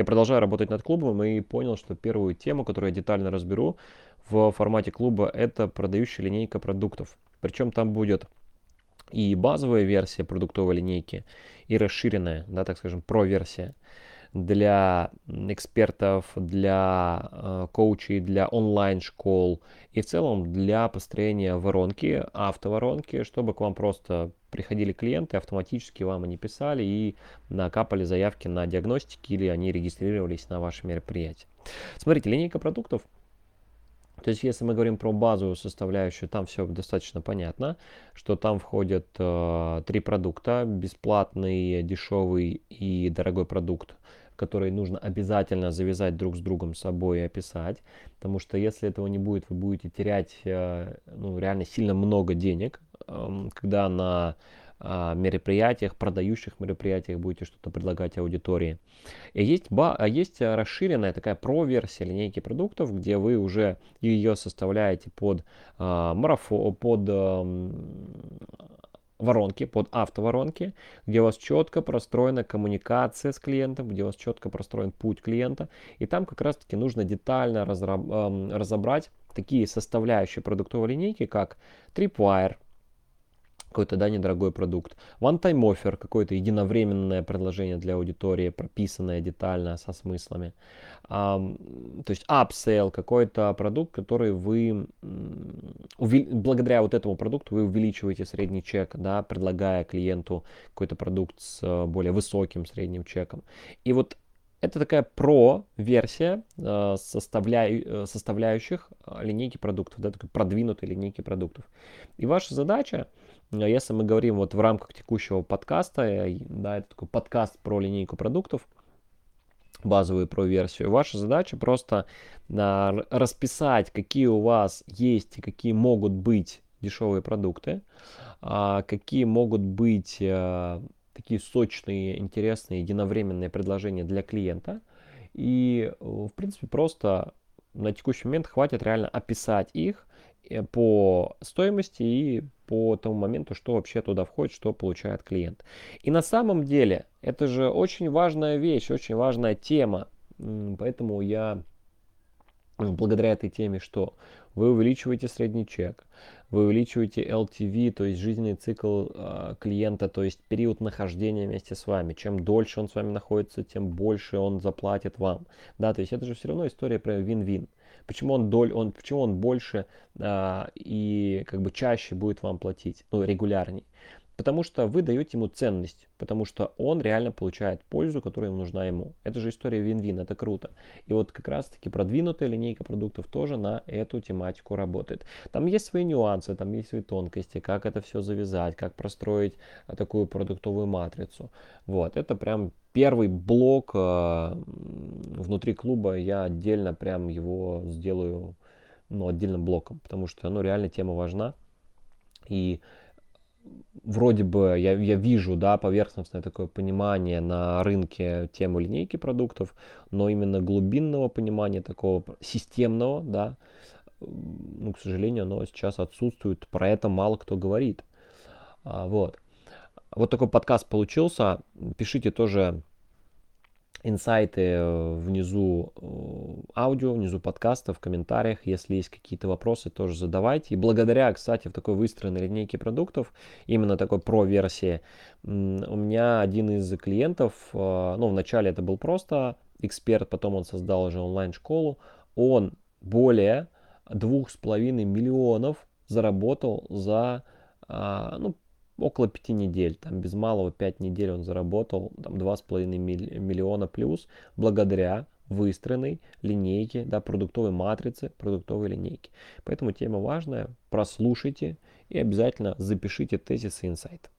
Я продолжаю работать над клубом и понял, что первую тему, которую я детально разберу в формате клуба, это продающая линейка продуктов. Причем там будет и базовая версия продуктовой линейки, и расширенная, да, так скажем, про-версия для экспертов, для э, коучей, для онлайн-школ и в целом для построения воронки, автоворонки, чтобы к вам просто приходили клиенты, автоматически вам они писали и накапали заявки на диагностики или они регистрировались на ваше мероприятие. Смотрите, линейка продуктов то есть, если мы говорим про базовую составляющую, там все достаточно понятно, что там входят э, три продукта, бесплатный, дешевый и дорогой продукт которые нужно обязательно завязать друг с другом с собой и описать, потому что если этого не будет, вы будете терять э, ну, реально сильно много денег, эм, когда на а, мероприятиях, продающих мероприятиях будете что-то предлагать аудитории. И есть, ба, а есть расширенная такая про-версия линейки продуктов, где вы уже ее составляете под а, марафон, под а, воронки, под автоворонки, где у вас четко простроена коммуникация с клиентом, где у вас четко простроен путь клиента. И там как раз-таки нужно детально разобрать такие составляющие продуктовой линейки, как Tripwire, какой-то, да, недорогой продукт. One-time offer, какое-то единовременное предложение для аудитории, прописанное детально, со смыслами. Um, то есть upsell, какой-то продукт, который вы, благодаря вот этому продукту вы увеличиваете средний чек, да, предлагая клиенту какой-то продукт с э, более высоким средним чеком. И вот это такая про-версия э, составля... Э, составляющих линейки продуктов, да, такой продвинутой линейки продуктов. И ваша задача если мы говорим вот в рамках текущего подкаста, э, да, это такой подкаст про линейку продуктов, базовую про версию. Ваша задача просто а, расписать, какие у вас есть и какие могут быть дешевые продукты, а, какие могут быть а, такие сочные, интересные, единовременные предложения для клиента. И, в принципе, просто на текущий момент хватит реально описать их э, по стоимости и по тому моменту, что вообще туда входит, что получает клиент. И на самом деле это же очень важная вещь, очень важная тема. Поэтому я благодаря этой теме, что вы увеличиваете средний чек, вы увеличиваете LTV, то есть жизненный цикл э, клиента, то есть период нахождения вместе с вами. Чем дольше он с вами находится, тем больше он заплатит вам. Да, то есть это же все равно история про вин-вин. Почему он, доль, он, почему он больше а, и как бы чаще будет вам платить, ну, регулярней? Потому что вы даете ему ценность, потому что он реально получает пользу, которая нужна ему. Это же история вин-вин, это круто. И вот как раз таки продвинутая линейка продуктов тоже на эту тематику работает. Там есть свои нюансы, там есть свои тонкости, как это все завязать, как простроить а, такую продуктовую матрицу. Вот, это прям первый блок э, внутри клуба, я отдельно прям его сделаю ну, отдельным блоком, потому что ну, реально тема важна. И вроде бы я, я вижу, да, поверхностное такое понимание на рынке темы линейки продуктов, но именно глубинного понимания, такого системного, да, ну, к сожалению, оно сейчас отсутствует, про это мало кто говорит. А, вот. Вот такой подкаст получился. Пишите тоже инсайты э, внизу э, аудио, внизу подкаста, в комментариях. Если есть какие-то вопросы, тоже задавайте. И благодаря, кстати, в такой выстроенной линейке продуктов, именно такой про-версии, у меня один из клиентов, э, ну, вначале это был просто эксперт, потом он создал уже онлайн-школу, он более двух с половиной миллионов заработал за а, ну, около пяти недель, там без малого пять недель он заработал там два с половиной миллиона плюс благодаря выстроенной линейке, да, продуктовой матрицы, продуктовой линейки. Поэтому тема важная, прослушайте и обязательно запишите тезисы инсайта.